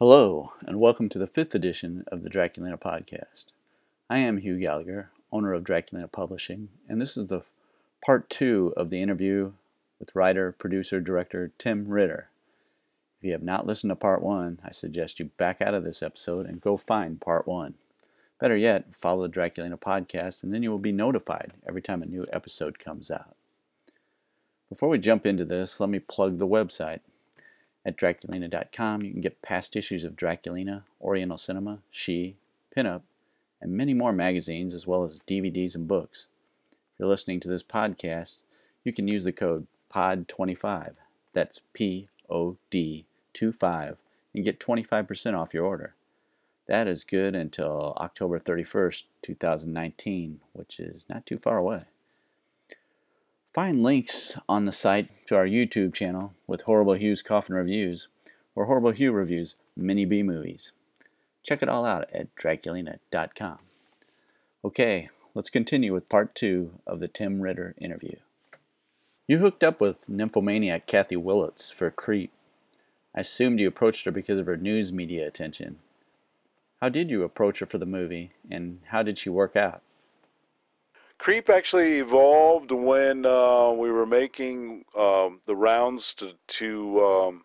Hello, and welcome to the fifth edition of the Draculina podcast. I am Hugh Gallagher, owner of Draculina Publishing, and this is the part two of the interview with writer, producer, director Tim Ritter. If you have not listened to part one, I suggest you back out of this episode and go find part one. Better yet, follow the Draculina podcast, and then you will be notified every time a new episode comes out. Before we jump into this, let me plug the website. At Draculina.com, you can get past issues of Draculina, Oriental Cinema, She, Pinup, and many more magazines, as well as DVDs and books. If you're listening to this podcast, you can use the code POD25. That's P O D 25 and get 25% off your order. That is good until October 31st, 2019, which is not too far away. Find links on the site to our YouTube channel with Horrible Hugh's Coffin Reviews, where Horrible Hugh reviews mini B movies. Check it all out at Draculina.com. Okay, let's continue with part two of the Tim Ritter interview. You hooked up with nymphomaniac Kathy Willets for Creep. I assumed you approached her because of her news media attention. How did you approach her for the movie, and how did she work out? Creep actually evolved when uh, we were making um, the rounds to, to um,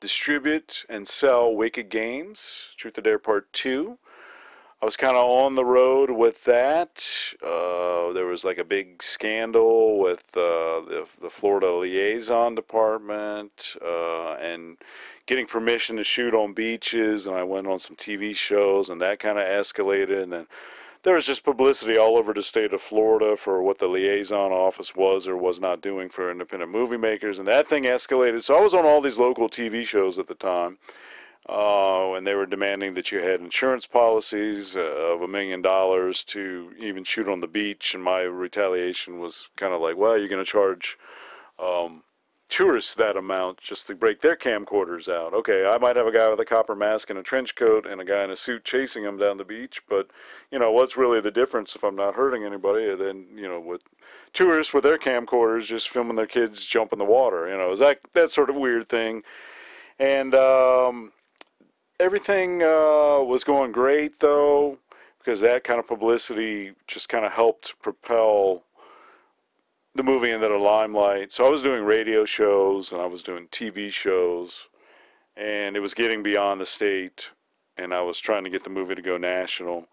distribute and sell Wicked Games, Truth or Dare Part 2. I was kind of on the road with that. Uh, there was like a big scandal with uh, the, the Florida Liaison Department uh, and getting permission to shoot on beaches. And I went on some TV shows, and that kind of escalated. And then there was just publicity all over the state of Florida for what the liaison office was or was not doing for independent movie makers, and that thing escalated. So I was on all these local TV shows at the time, uh, and they were demanding that you had insurance policies uh, of a million dollars to even shoot on the beach. And my retaliation was kind of like, well, you're going to charge. Um, tourists that amount just to break their camcorders out. Okay, I might have a guy with a copper mask and a trench coat and a guy in a suit chasing him down the beach, but you know, what's really the difference if I'm not hurting anybody than, you know, with tourists with their camcorders just filming their kids jump in the water, you know, is that that sort of weird thing. And um, everything uh, was going great though because that kind of publicity just kind of helped propel the movie into the limelight. So I was doing radio shows and I was doing TV shows, and it was getting beyond the state. And I was trying to get the movie to go national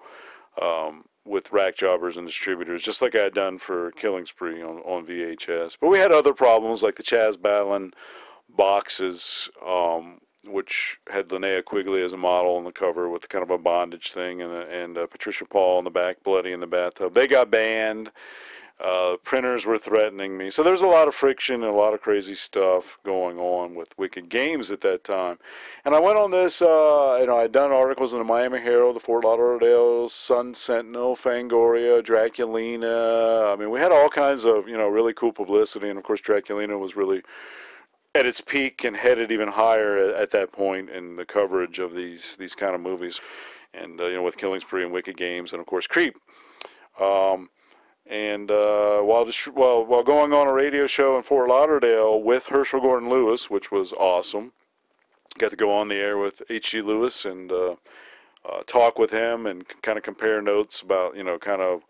um, with rack jobbers and distributors, just like I had done for Killing Spree on, on VHS. But we had other problems like the Chaz Batlin boxes, um, which had Linnea Quigley as a model on the cover with kind of a bondage thing, and, and uh, Patricia Paul in the back, bloody in the bathtub. They got banned. Uh, printers were threatening me. So there's a lot of friction and a lot of crazy stuff going on with Wicked Games at that time. And I went on this, uh, you know, I'd done articles in the Miami Herald, the Fort Lauderdale Sun Sentinel, Fangoria, Draculina. I mean, we had all kinds of, you know, really cool publicity. And of course, Draculina was really at its peak and headed even higher at, at that point in the coverage of these, these kind of movies. And, uh, you know, with Killing Spree and Wicked Games and, of course, Creep. Um, and uh, while, just, while, while going on a radio show in Fort Lauderdale with Herschell Gordon Lewis, which was awesome, got to go on the air with H.G. Lewis and uh, uh, talk with him and kind of compare notes about, you know, kind of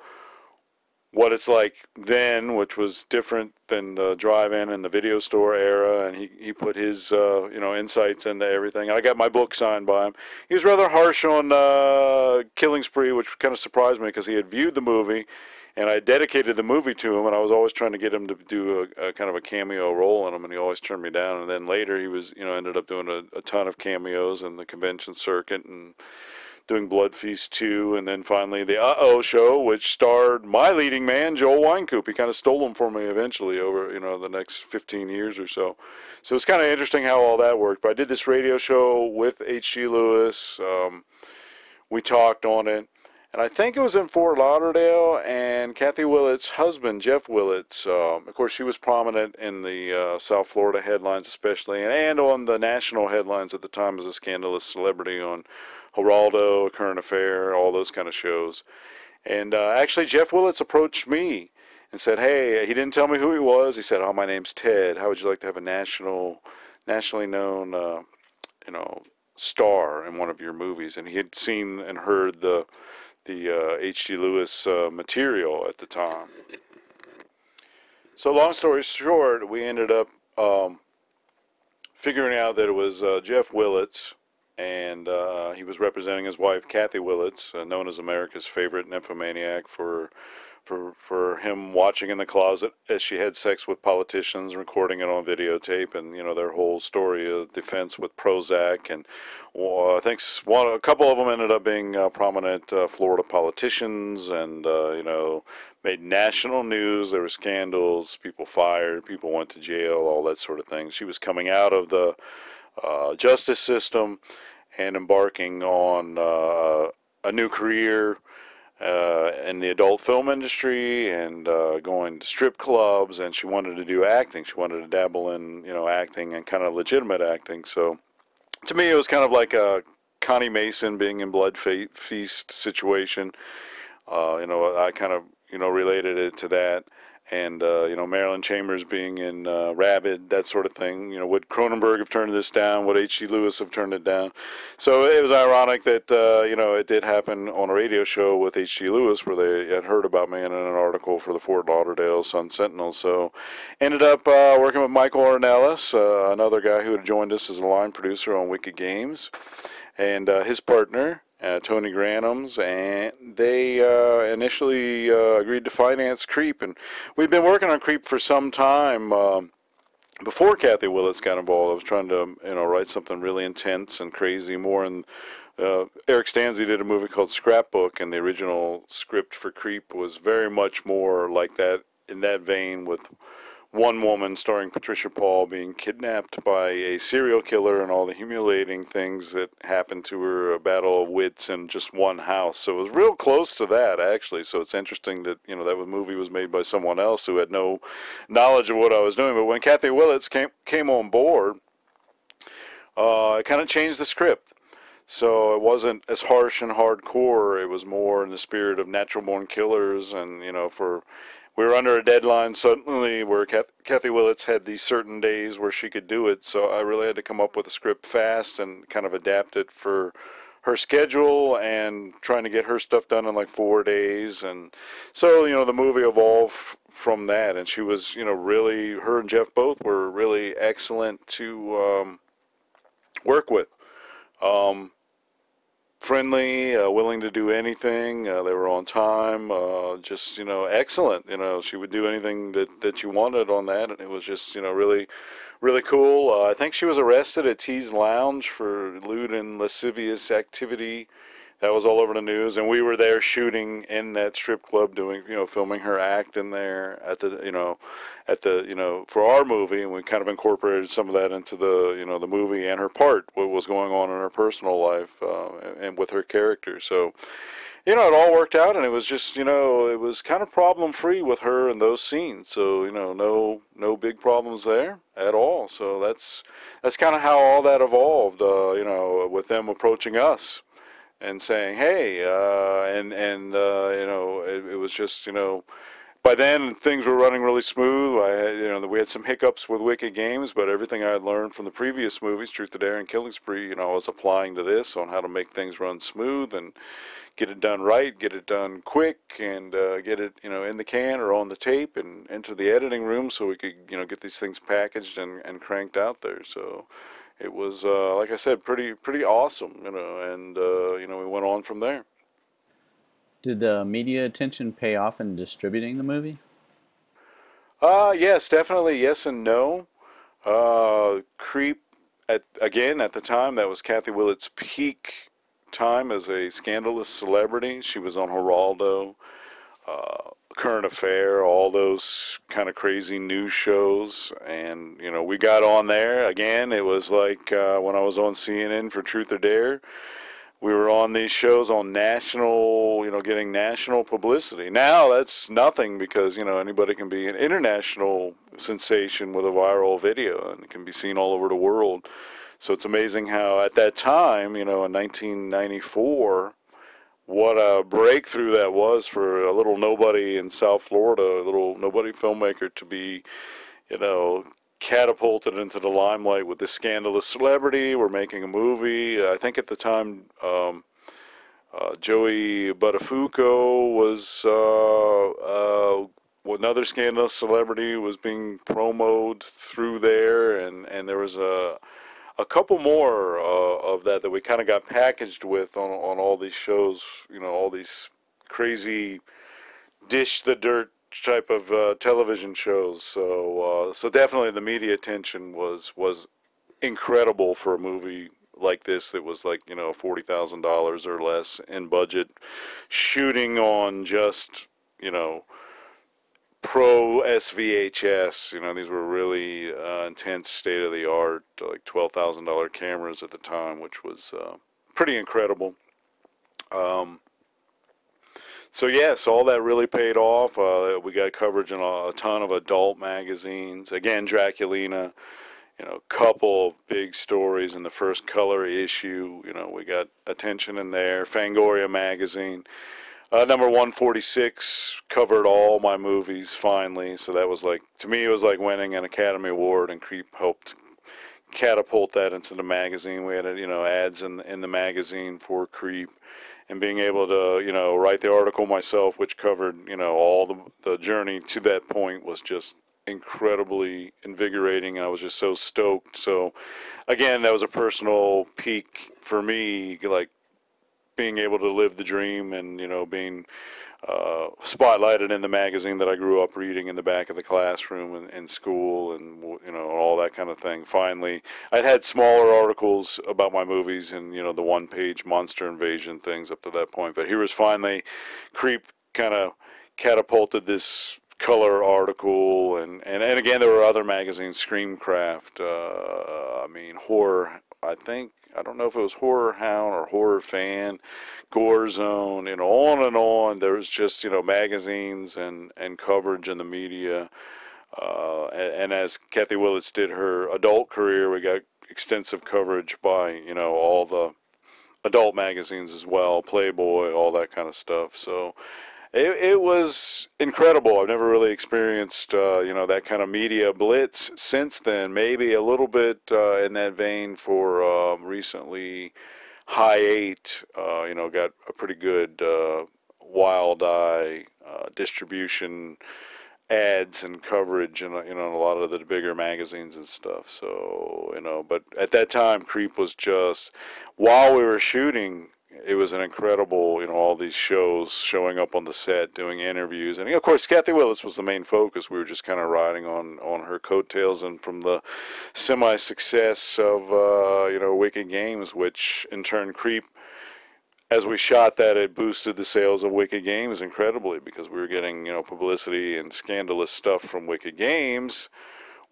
what it's like then, which was different than the drive-in and the video store era, and he, he put his uh, you know insights into everything. I got my book signed by him. He was rather harsh on uh, Killing Spree, which kind of surprised me because he had viewed the movie and I dedicated the movie to him, and I was always trying to get him to do a, a, kind of a cameo role in him, and he always turned me down. And then later, he was, you know, ended up doing a, a ton of cameos in the convention circuit and doing Blood Feast 2, and then finally the Uh Oh show, which starred my leading man, Joel Wynkoop. He kind of stole him for me eventually over, you know, the next 15 years or so. So it's kind of interesting how all that worked. But I did this radio show with H.G. Lewis. Um, we talked on it and I think it was in Fort Lauderdale. And Kathy Willett's husband, Jeff Willett, um, of course, she was prominent in the uh, South Florida headlines, especially, and, and on the national headlines at the time as a scandalous celebrity on Geraldo, Current Affair, all those kind of shows. And uh, actually, Jeff Willets approached me and said, "Hey, he didn't tell me who he was. He said, "Oh, my name's Ted. How would you like to have a national, nationally known, uh, you know, star in one of your movies, and he had seen and heard the the H.G. Lewis material at the time. So long story short, we ended up um, figuring out that it was uh, Jeff Willets, and uh, he was representing his wife, Kathy Willets, uh, known as America's favorite nymphomaniac for for for him watching in the closet as she had sex with politicians, recording it on videotape, and you know their whole story of defense with Prozac, and well, I think one a couple of them ended up being uh, prominent uh, Florida politicians, and uh, you know made national news. There were scandals, people fired, people went to jail, all that sort of thing. She was coming out of the uh, justice system and embarking on uh, a new career uh, in the adult film industry and uh, going to strip clubs. And she wanted to do acting. She wanted to dabble in you know acting and kind of legitimate acting. So to me, it was kind of like a Connie Mason being in Blood Feast situation. Uh, you know, I kind of you know related it to that and uh, you know Marilyn Chambers being in uh, Rabid, that sort of thing. You know, would Cronenberg have turned this down? Would H.G. Lewis have turned it down? So it was ironic that uh, you know it did happen on a radio show with H.G. Lewis, where they had heard about me in an article for the Fort Lauderdale Sun Sentinel. So ended up uh, working with Michael Ornelas, uh, another guy who had joined us as a line producer on Wicked Games, and uh, his partner uh, Tony Granums, and they uh, initially uh, agreed to finance Creep. And we'd been working on Creep for some time. Um, before Kathy Willets got involved, I was trying to, you know, write something really intense and crazy, more in uh, Eric Stanze did a movie called Scrapbook, and the original script for Creep was very much more like that in that vein with one woman starring Patricia Paul being kidnapped by a serial killer and all the humiliating things that happened to her, a battle of wits in just one house. So it was real close to that actually. So it's interesting that you know that movie was made by someone else who had no knowledge of what I was doing. But when Kathy Willets came came on board, uh, it kind of changed the script. So it wasn't as harsh and hardcore. It was more in the spirit of natural born killers, and you know for we were under a deadline suddenly where Kathy Willets had these certain days where she could do it. So I really had to come up with a script fast and kind of adapt it for her schedule and trying to get her stuff done in like four days. And so, you know, the movie evolved from that. And she was, you know, really, her and Jeff both were really excellent to um, work with. Um, friendly, uh, willing to do anything. Uh, they were on time, uh, just you know, excellent. You know, she would do anything that that you wanted on that, and it was just you know really, really cool. Uh, I think she was arrested at T's Lounge for lewd and lascivious activity that was all over the news and we were there shooting in that strip club doing you know filming her act in there at the you know at the you know for our movie and we kind of incorporated some of that into the you know the movie and her part what was going on in her personal life uh, and with her character. So you know it all worked out and it was just you know it was kind of problem free with her in those scenes. So you know no no big problems there at all. So that's that's kind of how all that evolved uh, you know with them approaching us and saying, "Hey," uh, and and uh, you know, it, it, was just you know, by then things were running really smooth. I had, you know we had some hiccups with Wicked Games, but everything I had learned from the previous movies, Truth or Dare and Killing Spree, you know, I was applying to this on how to make things run smooth and get it done right, get it done quick, and uh, get it you know in the can or on the tape and into the editing room so we could you know get these things packaged and, and cranked out there. So it was uh, like I said, pretty pretty awesome, you know, and uh, you know we went on from there. Did the media attention pay off in distributing the movie? Uh yes, definitely yes and no. Uh, Creep at again at the time that was Kathy Willets' peak time as a scandalous celebrity. She was on Geraldo. Uh, current affair, all those kind of crazy news shows, and you know we got on there again. It was like uh, when I was on CNN for Truth or Dare. We were on these shows on national, you know, getting national publicity. Now that's nothing because you know anybody can be an international sensation with a viral video and it can be seen all over the world. So it's amazing how at that time, you know, in 1994 what a breakthrough that was for a little nobody in South Florida, a little nobody filmmaker to be, you know, catapulted into the limelight with this scandalous celebrity. We're making a movie. I think at the time, um, uh, Joey Buttafuoco was uh, uh, another scandalous celebrity was being promoted through there, and, and there was a a couple more uh, of that that we kind of got packaged with on on all these shows. You know, all these crazy dish the dirt type of uh, television shows. So uh, so definitely the media attention was was incredible for a movie like this that was like you know forty thousand dollars or less in budget, shooting on just you know pro SVHS. You know these were really uh, intense, state of the art, like twelve thousand dollar cameras at the time, which was uh, pretty incredible. Um, so yes, all that really paid off. Uh, we got coverage in a, a, ton of adult magazines. Again, Draculina, you know, couple big stories in the first color issue. You know, we got attention in there. Fangoria magazine. Uh, number 146 covered all my movies finally. So that was like, to me, it was like winning an Academy Award, and Creep helped catapult that into the magazine. We had, you know, ads in in the magazine for Creep and being able to you know write the article myself which covered you know all the, the journey to that point was just incredibly invigorating and I was just so stoked so again that was a personal peak for me like being able to live the dream and you know being uh, spotlighted in the magazine that I grew up reading in the back of the classroom in, in school and you know all that kind of thing. Finally, I'd had smaller articles about my movies and you know the one-page monster invasion things up to that point, but here was finally Creep kind of catapulted this color article and, and, and again there were other magazines screamcraft uh, i mean horror i think I don't know if it was Horror Hound or Horror Fan, Gore Zone, you know, on and on. There was just you know magazines and and coverage in the media. Uh, and, and, as Kathy Willets did her adult career, we got extensive coverage by you know all the adult magazines as well, Playboy, all that kind of stuff. So it, it was incredible. I've never really experienced, uh, you know, that kind of media blitz since then. Maybe a little bit uh, in that vein for um, recently. Hi-8, uh, you know, got a pretty good uh, wild eye uh, distribution ads and coverage and you know in a lot of the bigger magazines and stuff so you know but at that time creep was just while we were shooting it was an incredible, you know, all these shows showing up on the set, doing interviews, and of course, Kathy Willis was the main focus. We were just kind of riding on on her coattails, and from the semi-success of uh, you know Wicked Games, which in turn Creep. As we shot that, it boosted the sales of Wicked Games incredibly because we were getting, you know, publicity and scandalous stuff from Wicked Games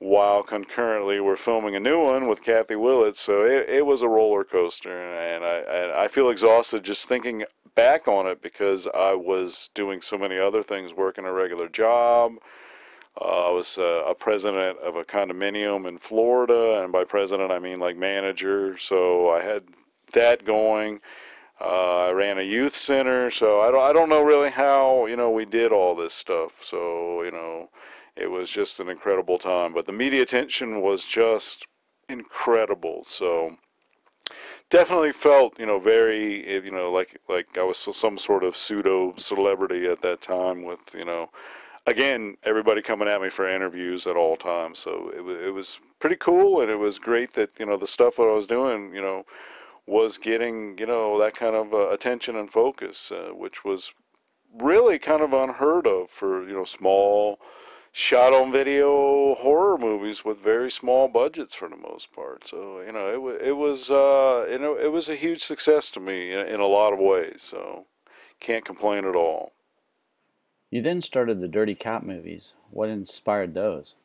while concurrently we're filming a new one with Kathy Willets. So it, it was a roller coaster, and I, and I feel exhausted just thinking back on it because I was doing so many other things, working a regular job. Uh, I was uh, a president of a condominium in Florida, and by president I mean like manager. So I had that going. Uh, I ran a youth center, so I don't I don't know really how you know we did all this stuff. So you know it was just an incredible time. But the media attention was just incredible. So definitely felt, you know, very, eh, you know, like like I was some sort of pseudo celebrity at that time. With you know, again, everybody coming at me for interviews at all times. So it was it was pretty cool, and it was great that you know the stuff that I was doing, you know, was getting you know that kind of uh, attention and focus, uh, which was really kind of unheard of for you know small shot on video horror movies with very small budgets for the most part. So you know, it it was uh, you know it was a huge success to me in, in a lot of ways. So can't complain at all. You then started the Dirty Cop movies. What inspired those?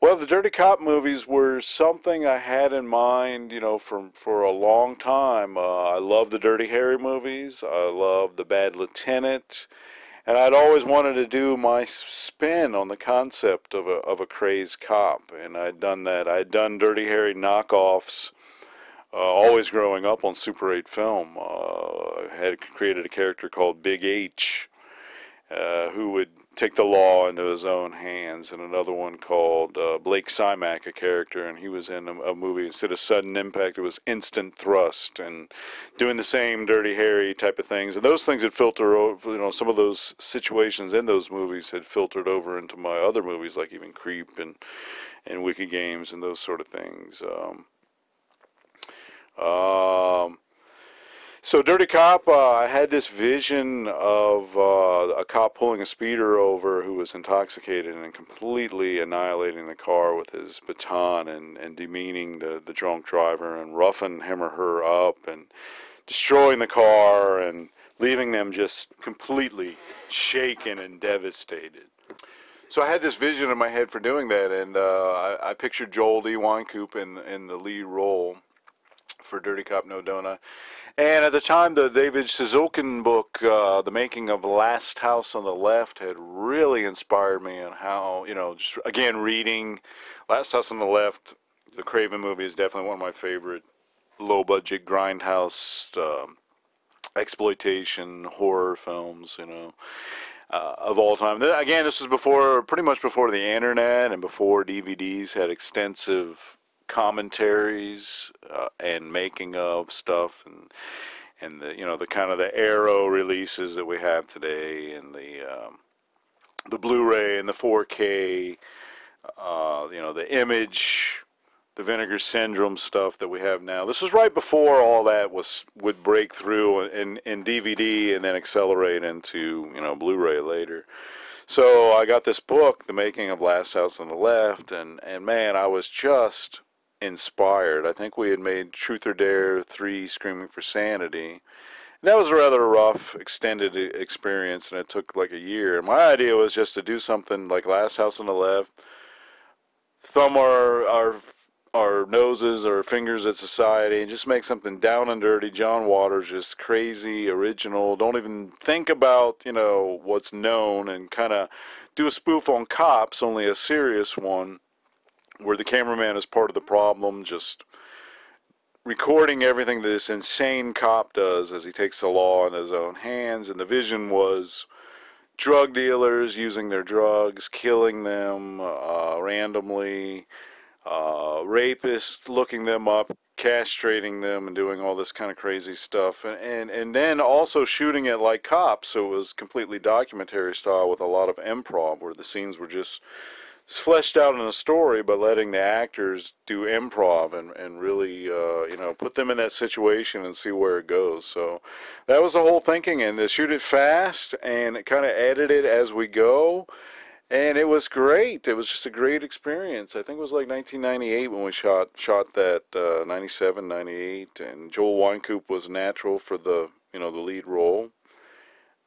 Well, the Dirty Cop movies were something I had in mind, you know, for for a long time. Uh, I love the Dirty Harry movies. I love the Bad Lieutenant and I'd always wanted to do my spin on the concept of a of a crazed cop, and I'd done that. I'd done Dirty Harry knockoffs, uh, always growing up on Super 8 film. Uh, I had created a character called Big H, uh, who would take the law into his own hands, and another one called uh, Blake Simak, a character, and he was in a, a, movie. Instead of sudden impact, it was instant thrust, and doing the same Dirty Harry type of things. And those things had filtered over, you know, some of those situations in those movies had filtered over into my other movies, like even Creep and and Wicked Games and those sort of things. Um, um, so, Dirty Cop, uh, I had this vision of uh, a cop pulling a speeder over who was intoxicated and completely annihilating the car with his baton and, and demeaning the, the drunk driver and roughing him or her up and destroying the car and leaving them just completely shaken and devastated. So I had this vision in my head for doing that, and uh, I, I, pictured Joel D. Wynkoop in, in the lead role for Dirty Cop No Donut and at the time, the David Szulkin book, uh, The Making of Last House on the Left, had really inspired me on how, you know, just again, reading Last House on the Left, the Craven movie is definitely one of my favorite low budget grindhouse um, exploitation horror films, you know. Uh, of all time. Again, this was before, pretty much before the internet and before DVDs had extensive commentaries uh, and making of stuff and and the you know the kind of the Arrow releases that we have today and the um, the Blu-ray and the 4K uh, you know the image the vinegar syndrome stuff that we have now. This was right before all that was would break through in, in DVD and then accelerate into you know Blu-ray later. So I got this book the making of Last House on the Left and and man I was just inspired. I think we had made Truth or Dare 3 Screaming for Sanity. and that was a rather rough, extended experience, and it took like a year. My idea was just to do something like Last House on the Left, thumb our, our, our noses or fingers at society, and just make something down and dirty. John Waters, just crazy, original. Don't even think about, you know, what's known, and kind of do a spoof on cops, only a serious one where the cameraman is part of the problem, just recording everything this insane cop does as he takes the law in his own hands. And the vision was drug dealers using their drugs, killing them uh, randomly, uh, rapists looking them up, castrating them, and doing all this kind of crazy stuff. And, and, and then also shooting it like cops. So it was completely documentary style with a lot of improv where the scenes were just it's fleshed out in a story, but letting the actors do improv and, and really, uh, you know, put them in that situation and see where it goes. So that was the whole thinking, and to shoot it fast and kind of edit it as we go. And it was great. It was just a great experience. I think it was like 1998 when we shot shot that uh, 97, 98, and Joel Wynkoop was natural for the you know the lead role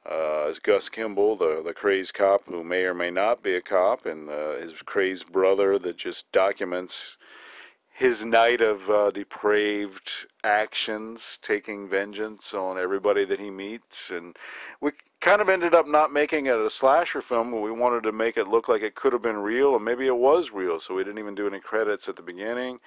uh, is Gus Kimball, the, the crazed cop who may or may not be a cop, and uh, his crazed brother that just documents his night of uh, depraved actions, taking vengeance on everybody that he meets. And we kind of ended up not making it a slasher film. We wanted to make it look like it could have been real, and maybe it was real, so we didn't even do any credits at the beginning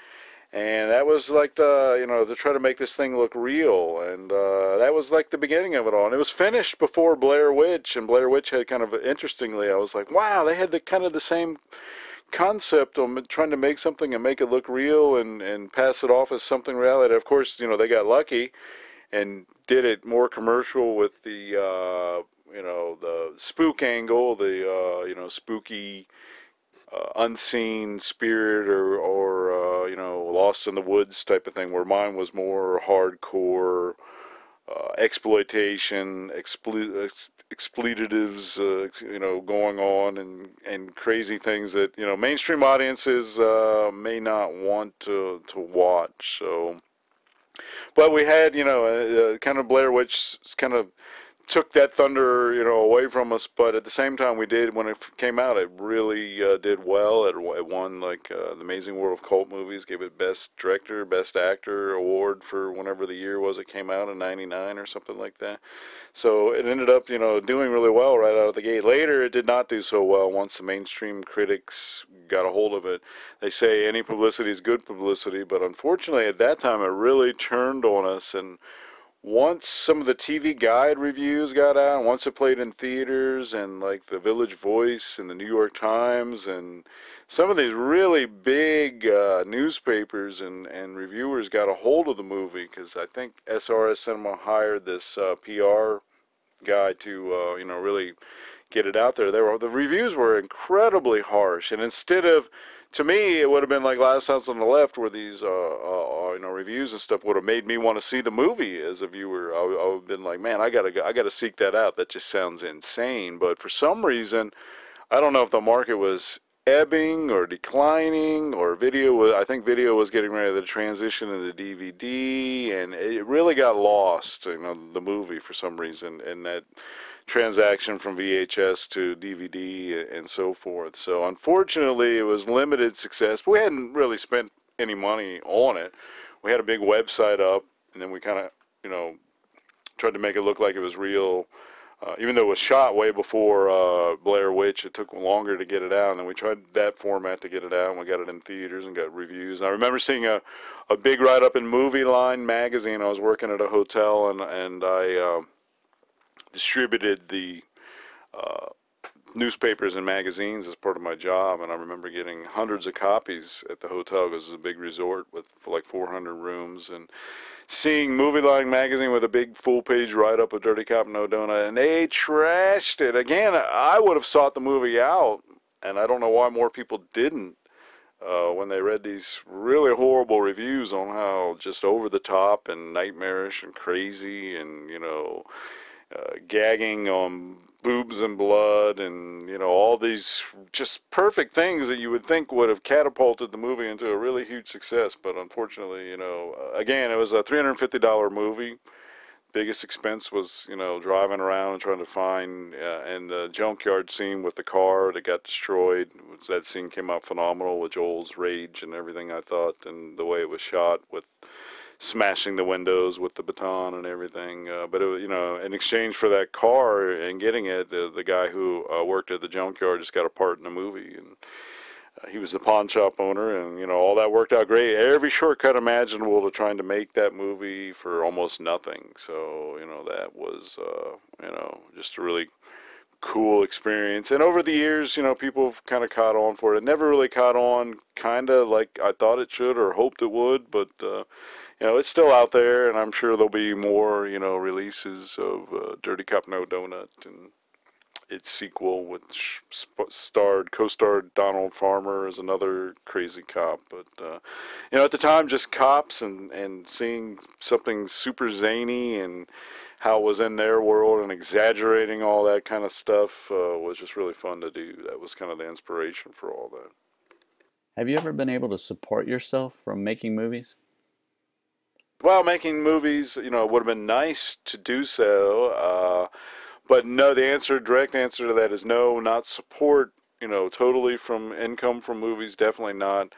and that was like the you know to try to make this thing look real. And uh, that was like the beginning of it all. And it was finished before blair witch. And blair witch had kind of interestingly i was like wow they had the kind of the same concept on trying to make something and make it look real and and pass it off as something reality of course you know they got lucky and did it more commercial with the uh, you know the spook angle the uh, you know spooky uh, unseen spirit or, or you know, lost in the woods type of thing, where mine was more hardcore uh, exploitation, expl- ex- expletives, uh, you know, going on and, and crazy things that, you know, mainstream audiences uh, may not want to, to watch. So, but we had, you know, kind of Blair Witch kind of took that thunder, you know, away from us. But at the same time, we did when it came out, it really uh, did well. It, it won like uh, the Amazing World of Cult Movies, gave it Best Director, Best Actor award for whenever the year was it came out in '99 or something like that. So it ended up, you know, doing really well right out of the gate. Later, it did not do so well once the mainstream critics got a hold of it. They say any publicity is good publicity, but unfortunately, at that time, it really turned on us and once some of the TV Guide reviews got out, once it played in theaters and like the Village Voice and the New York Times and some of these really big uh, newspapers and, and reviewers got a hold of the movie because I think SRS Cinema hired this uh, PR guy to uh, you know really get it out there. They were the reviews were incredibly harsh, and instead of to me, it would have been like Last House on the Left, where these uh, uh, uh you know reviews and stuff would have made me want to see the movie as a viewer. I, I would have been like, man, I gotta I gotta seek that out. That just sounds insane. But for some reason, I don't know if the market was ebbing or declining or video was I think video was getting ready to transition into DVD and it really got lost you know the movie for some reason and that transaction from VHS to DVD and so forth. So unfortunately, it was limited success. But we hadn't really spent any money on it. We had a big website up, and then we kind of, you know, tried to make it look like it was real. Uh, even though it was shot way before uh, Blair Witch, it took longer to get it out. And we tried that format to get it out, and we got it in theaters and got reviews. And I remember seeing a, a big write up in Movie Line magazine. I was working at a hotel, and and I. Uh, distributed the uh, newspapers and magazines as part of my job, and I remember getting hundreds of copies at the hotel because it was a big resort with like 400 rooms, and seeing Movie Line magazine with a big full page write up of Dirty Cop No Donut, and they trashed it. Again, I would have sought the movie out, and I don't know why more people didn't. Uh, when they read these really horrible reviews on how just over the top and nightmarish and crazy and you know uh, gagging on boobs and blood and you know all these just perfect things that you would think would have catapulted the movie into a really huge success. But unfortunately you know uh, again it was a $350 movie. Biggest expense was you know driving around and trying to find uh, and the junkyard scene with the car that got destroyed that scene came out phenomenal with joel's rage and everything i thought and the way it was shot with smashing the windows with the baton and everything. Uh, but it, you know, in exchange for that car and getting it, the, the guy who uh, worked at the junkyard just got a part in the movie, and uh, he was the pawn shop owner, and you know, all that worked out great. Every shortcut imaginable to trying to make that movie for almost nothing. So you know, that was uh, you know just a really cool experience. And over the years, you know, people have kind of caught on for it. It never really caught on, kind of like I thought it should or hoped it would, but uh, you know, it's still out there, and I'm sure there'll be more, you know, releases of uh, Dirty Cop No Donut and its sequel, which starred co-starred Donald Farmer as another crazy cop. But uh, you know, at the time, just cops and and seeing something super zany and how it was in their world and exaggerating all that kind of stuff uh, was just really fun to do. That was kind of the inspiration for all that. Have you ever been able to support yourself from making movies? Well, making movies, you know, it would have been nice to do so. Uh, but no, the answer, direct answer to that is no, not support, you know, totally from income from movies, definitely not.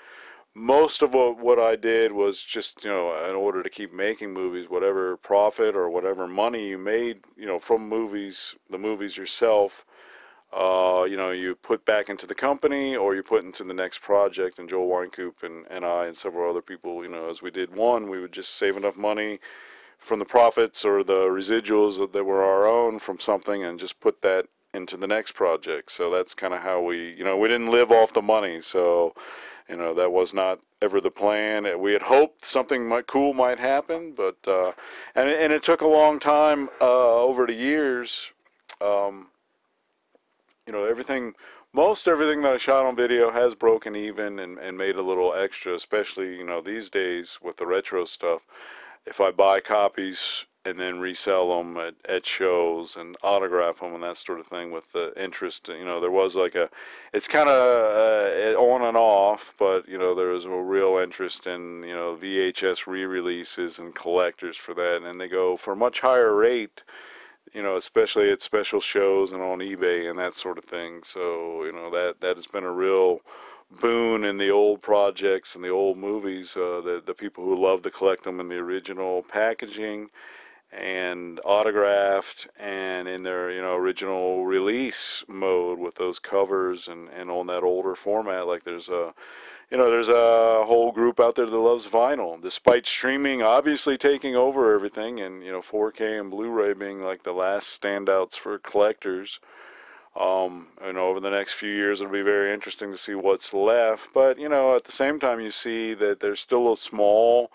Most of what, what I did was just, you know, in order to keep making movies, whatever profit or whatever money you made, you know, from movies, the movies yourself, uh, you know, you put back into the company or you put into the next project. And Joel Wynkoop and, and I and several other people, you know, as we did one, we would just save enough money from the profits or the residuals that were our own from something and just put that into the next project. So that's kind of how we, you know, we didn't live off the money. So, you know, that was not ever the plan. We had hoped something might, cool might happen, but, uh, and, and it took a long time uh, over the years. Um, you know, everything, most everything that I shot on video has broken even and, and made a little extra, especially, you know, these days with the retro stuff. If I buy copies and then resell them at, at shows and autograph them and that sort of thing with the interest, you know, there was like a, it's kind of uh, on and off, but, you know, there was a real interest in, you know, VHS re-releases and collectors for that. And they go for a much higher rate you know, especially at special shows and on eBay and that sort of thing. So, you know, that, that has been a real boon in the old projects and the old movies. Uh, the, the people who love to collect them in the original packaging and autographed and in their you know original release mode with those covers and, and on that older format like there's a you know there's a whole group out there that loves vinyl despite streaming obviously taking over everything and you know 4k and blu-ray being like the last standouts for collectors. Um, over the next few years it'll be very interesting to see what's left but you know at the same time you see that there's still a small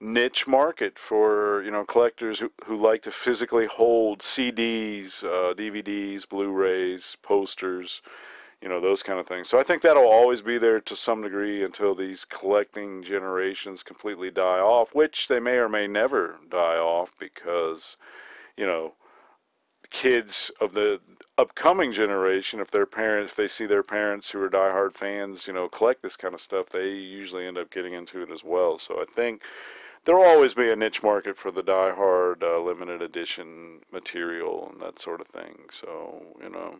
niche market for you know collectors who, who like to physically hold CDs, uh, DVDs, Blu-rays, posters, you know those kind of things. So I think that'll always be there to some degree until these collecting generations completely die off, which they may or may never die off because you know kids of the upcoming generation, if their parents, if they see their parents who are diehard fans, you know, collect this kind of stuff, they usually end up getting into it as well. So I think there'll always be a niche market for the die-hard uh, limited edition material and that sort of thing. So you know,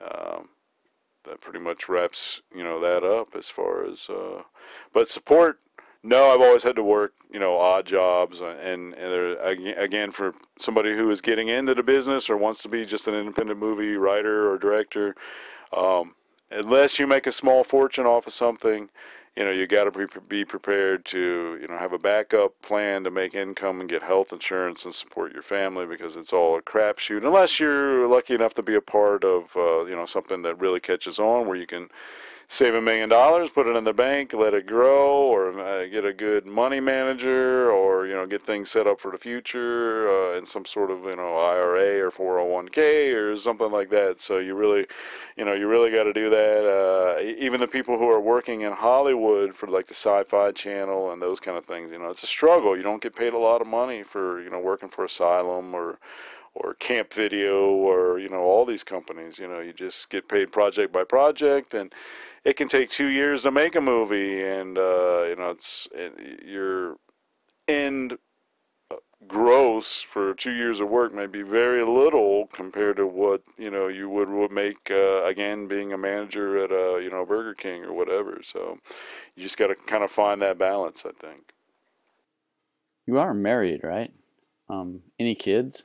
um, that pretty much wraps you know that up as far as. Uh, but support, no, I've always had to work you know odd jobs uh, and and again for somebody who is getting into the business or wants to be just an independent movie writer or director. Um, unless you make a small fortune off of something, you know, you got to be prepared to, you know, have a backup plan to make income and get health insurance and support your family because it's all a crapshoot. Unless you're lucky enough to be a part of, uh, you know, something that really catches on where you can save a million dollars, put it in the bank, let it grow, or uh, get a good money manager, or you know get things set up for the future uh, in some sort of you know IRA or 401k or something like that. So you really, you know, you really got to do that. Uh, even the people who are working in Hollywood for like the Sci-Fi Channel and those kind of things, you know, it's a struggle. You don't get paid a lot of money for you know working for Asylum or or Camp Video or you know all these companies. You know, you just get paid project by project and it can take two years to make a movie, and uh, you know it's it, your end uh, gross for two years of work may be very little compared to what you know you would would make uh, again being a manager at a you know Burger King or whatever. So you just got to kind of find that balance, I think. You are married, right? Um, any kids?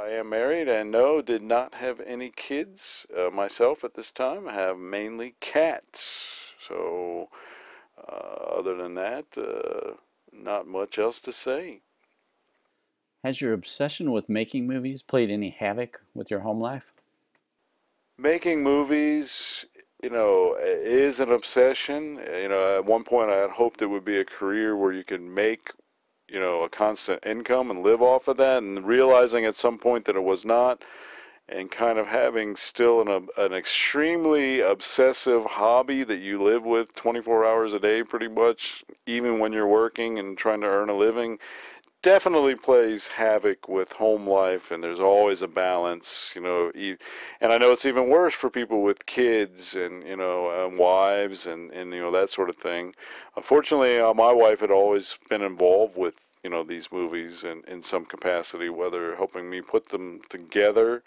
I am married and no, did not have any kids uh, myself at this time. I have mainly cats. So, uh, other than that, uh, not much else to say. Has your obsession with making movies played any havoc with your home life? Making movies, you know, is an obsession. You know, at one point I had hoped it would be a career where you could make you know a constant income and live off of that and realizing at some point that it was not and kind of having still an, an extremely obsessive hobby that you live with 24 hours a day pretty much even when you're working and trying to earn a living definitely plays havoc with home life and there's always a balance you know and i know it's even worse for people with kids and you know um, wives and and you know that sort of thing. Unfortunately uh, my wife had always been involved with you know these movies in, in some capacity whether helping me put them together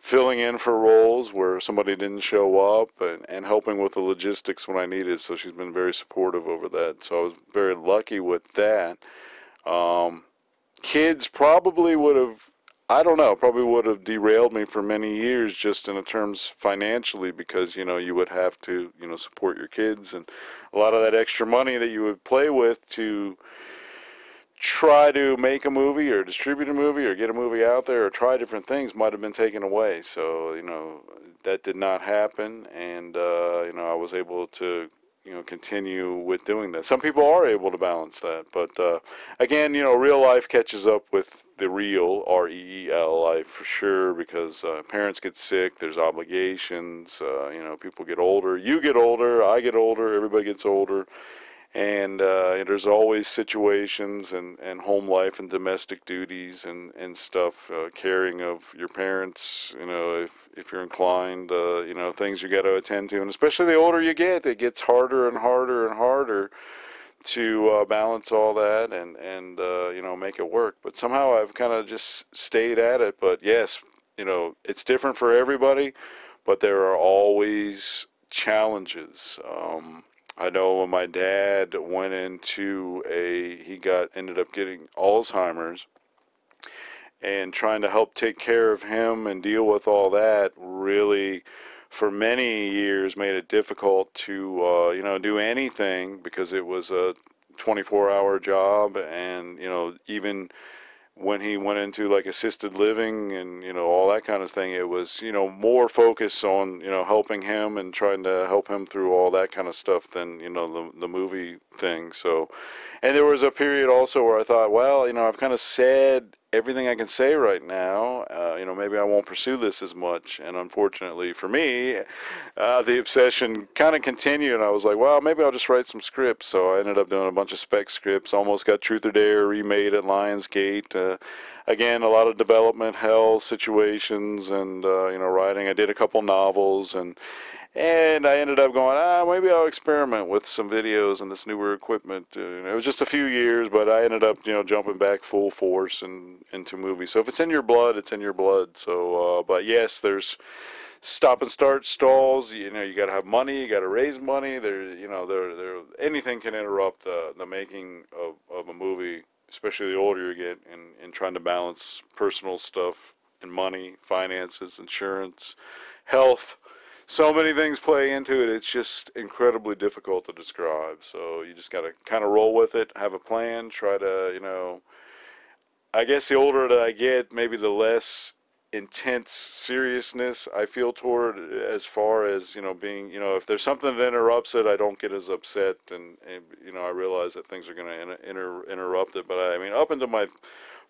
filling in for roles where somebody didn't show up and, and helping with the logistics when i needed so she's been very supportive over that. So i was very lucky with that um, kids probably would have, I don't know, probably would have derailed me for many years just in terms financially because, you know, you would have to, you know, support your kids and a lot of that extra money that you would play with to try to make a movie or distribute a movie or get a movie out there or try different things might have been taken away. So, you know, that did not happen. And, uh, you know, I was able to you know continue with doing that. Some people are able to balance that, but uh, again, you know, real life catches up with the real R E E L life for sure because uh, parents get sick, there's obligations, uh, you know, people get older, you get older, I get older, everybody gets older, and, uh, there's always situations and, and home life and domestic duties and, and stuff, uh, caring of your parents, you know, if, if you're inclined, uh, you know, things you got to attend to. And especially the older you get, it gets harder and harder and harder to uh, balance all that and, and uh, you know, make it work. But somehow I've kind of just stayed at it. But yes, you know, it's different for everybody, but there are always challenges. Um, I know when my dad went into a, he got, ended up getting Alzheimer's and trying to help take care of him and deal with all that really for many years made it difficult to uh, you know do anything because it was a 24 hour job and you know even when he went into like assisted living and you know all that kind of thing it was you know more focus on you know helping him and trying to help him through all that kind of stuff than you know the, the movie thing so. And there was a period also where i thought well you know i've kind of said everything I can say right now. Uh, you know, maybe I won't pursue this as much. And unfortunately for me, uh, the obsession kind of continued. And I was like, well, maybe I'll just write some scripts. So I ended up doing a bunch of spec scripts. Almost got Truth or Dare remade at Lionsgate. Uh, again, a lot of development hell situations and uh, you know writing. I did a couple novels and and I ended up going, ah, maybe I'll experiment with some videos and this newer equipment. Uh, it was just a few years, but I ended up, you know, jumping back full force and into movies. So if it's in your blood, it's in your blood. So, uh, but yes, there's stop and start stalls. You know, you got to have money. You got to raise money. There, you know, there, there, anything can interrupt uh, the making of, of a movie, especially the older you get, in, in trying to balance personal stuff and money, finances, insurance, health so many things play into it. It's just incredibly difficult to describe. So you just got to kind of roll with it, have a plan, try to, you know. I guess the older that I get, maybe the less intense seriousness I feel toward as far as, you know, being, you know, if there's something that interrupts it, I don't get as upset and, and you know, I realize that things are going to inter- inter- interrupt it. But I, I mean, up into my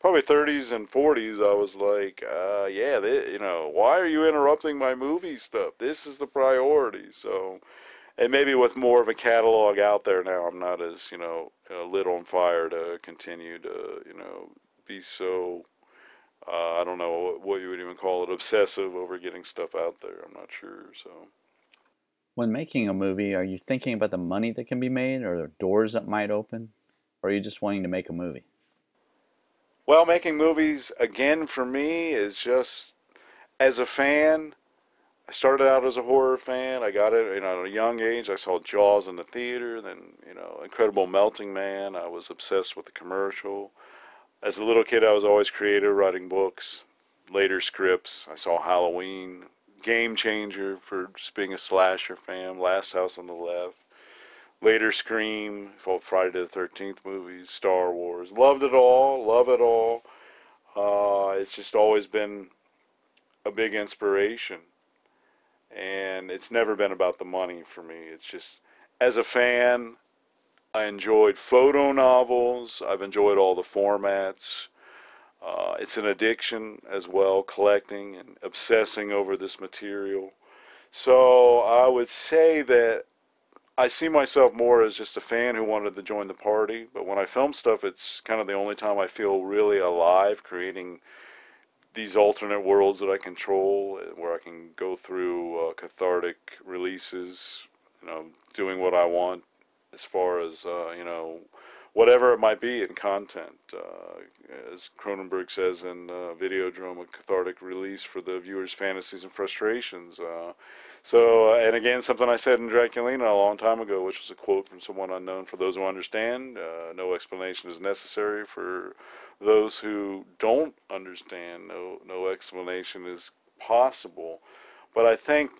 probably 30s and 40s, I was like, uh, yeah, they, you know, why are you interrupting my movie stuff? This is the priority. So, and maybe with more of a catalog out there now, I'm not as, you know, uh, lit on fire to continue to, you know, be so, uh, I don't know what you would even call it, obsessive over getting stuff out there. I'm not sure. So. When making a movie, are you thinking about the money that can be made or the doors that might open? Or are you just wanting to make a movie? Well, making movies again for me is just as a fan. I started out as a horror fan. I got it, you know, at a young age. I saw Jaws in the theater, then you know, Incredible Melting Man. I was obsessed with the commercial. As a little kid, I was always creative, writing books, later scripts. I saw Halloween, game changer for just being a slasher fan. Last House on the Left later Scream, Friday the Thirteenth movies, Star Wars. Loved it all. Love it all. Uh, it's just always been a big inspiration, and it's never been about the money for me. It's just as a fan, I enjoyed photo novels. I've enjoyed all the formats. Uh, it's an addiction as well, collecting and obsessing over this material. So I would say that I see myself more as just a fan who wanted to join the party. But when I film stuff, it's kind of the only time I feel really alive, creating these alternate worlds that I control, uh, where I can go through uh, cathartic releases, you know, doing what I want as far as, uh, you know, whatever it might be in content. Uh, as Cronenberg says in uh, Videodrome, a cathartic release for the viewer's fantasies and frustrations. Uh, so, uh, and again, something I said in Draculina a long time ago, which was a quote from someone unknown for those who understand. Uh, no explanation is necessary for those who don't understand. No, no explanation is possible. But I think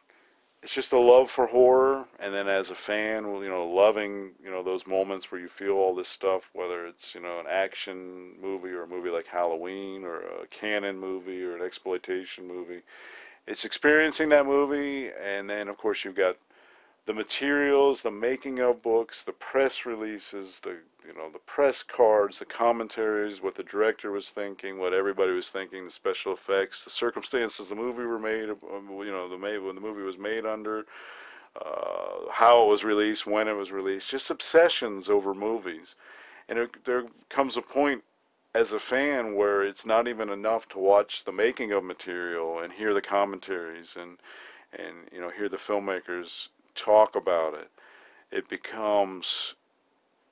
it's just a love for horror, and then as a fan, you know, loving you know those moments where you feel all this stuff, whether it's you know an action movie or a movie like Halloween or a Cannon movie or an exploitation movie it's experiencing that movie, and then of course you've got the materials, the making of books, the press releases, the you know the press cards, the commentaries, what the director was thinking, what everybody was thinking, the special effects, the circumstances the movie were made, um, you know, the when the movie was made under, uh, how it was released, when it was released, just obsessions over movies, and it, there comes a point as a fan where it's not even enough to watch the making of material and hear the commentaries and and you know hear the filmmakers talk about it it becomes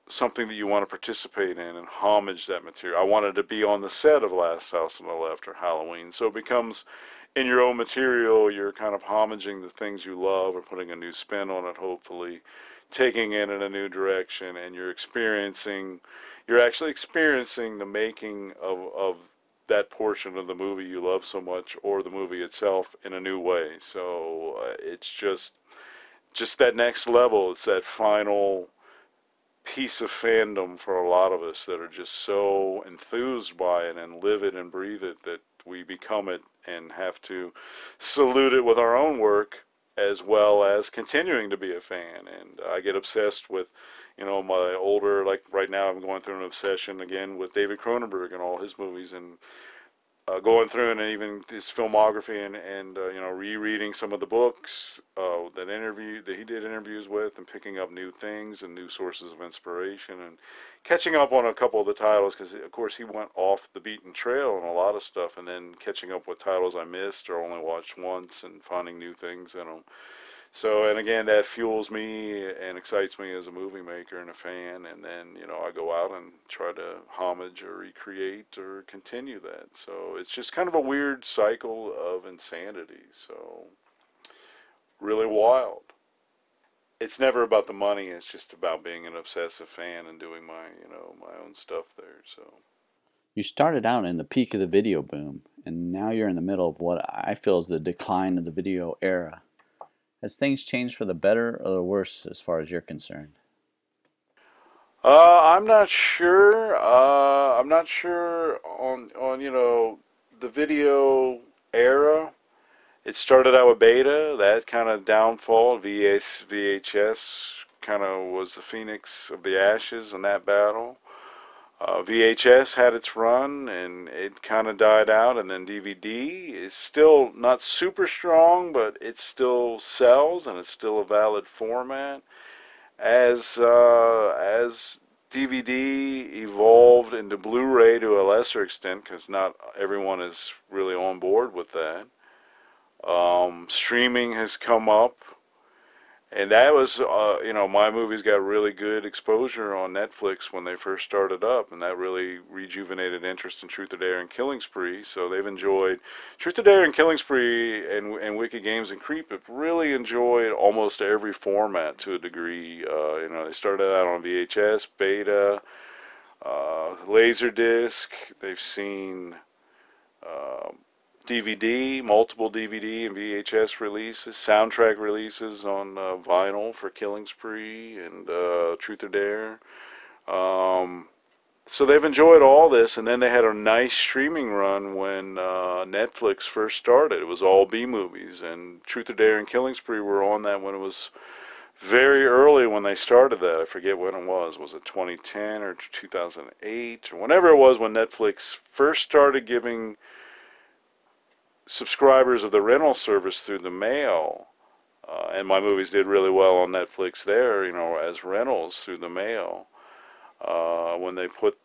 something that you want to participate in and homage that material i wanted to be on the set of last house on the left or halloween so it becomes in your own material you're kind of homaging the things you love or putting a new spin on it hopefully taking it in a new direction and you're experiencing you're actually experiencing the making of, of that portion of the movie you love so much or the movie itself in a new way. So uh, it's just just that next level. It's that final piece of fandom for a lot of us that are just so enthused by it and live it and breathe it that we become it and have to salute it with our own work as well as continuing to be a fan. And I get obsessed with you know, my older, like right now, I'm going through an obsession again with David Cronenberg and all his movies, and uh, going through and even his filmography and and uh, you know rereading some of the books uh, that interview that he did interviews with, and picking up new things and new sources of inspiration, and catching up on a couple of the titles because of course he went off the beaten trail on a lot of stuff, and then catching up with titles I missed or only watched once, and finding new things in them. So, and again, that fuels me and excites me as a movie maker and a fan. And then, you know, I go out and try to homage or recreate or continue that. So it's just kind of a weird cycle of insanity. So, really wild. It's never about the money. It's just about being an obsessive fan and doing my, you know, my own stuff there. So. You started out in the peak of the video boom, and now you're in the middle of what I feel is the decline of the video era. Has things changed for the better or the worse as far as you're concerned? Uh, I'm not sure. Uh, I'm not sure on on you know the video era. It started out with beta. That kind of downfall. VS, VHS kind of was the phoenix of the ashes in that battle. Uh, VHS had its run and it kind of died out, and then DVD is still not super strong, but it still sells and it's still a valid format. As uh, as DVD evolved into Blu-ray to a lesser extent, because not everyone is really on board with that. Um, streaming has come up and that was uh, you know my movies got really good exposure on Netflix when they first started up, and that really rejuvenated interest in Truth or Dare and Killing Spree. So they've enjoyed Truth or Dare and Killing Spree and and Wicked Games and Creep have really enjoyed almost every format to a degree. Uh, you know they started out on VHS, Beta, uh, Laserdisc. They've seen. DVD, multiple DVD and VHS releases, soundtrack releases on uh, vinyl for Killing Spree and uh, Truth or Dare. Um, so they've enjoyed all this, and then they had a nice streaming run when uh, Netflix first started. It was all B movies, and Truth or Dare and Killing Spree were on that when it was very early when they started that. I forget when it was. Was it 2010 or 2008 or whenever it was when Netflix first started giving subscribers of the rental service through the mail, uh, and my movies did really well on Netflix there, you know, as rentals through the mail. Uh, when they put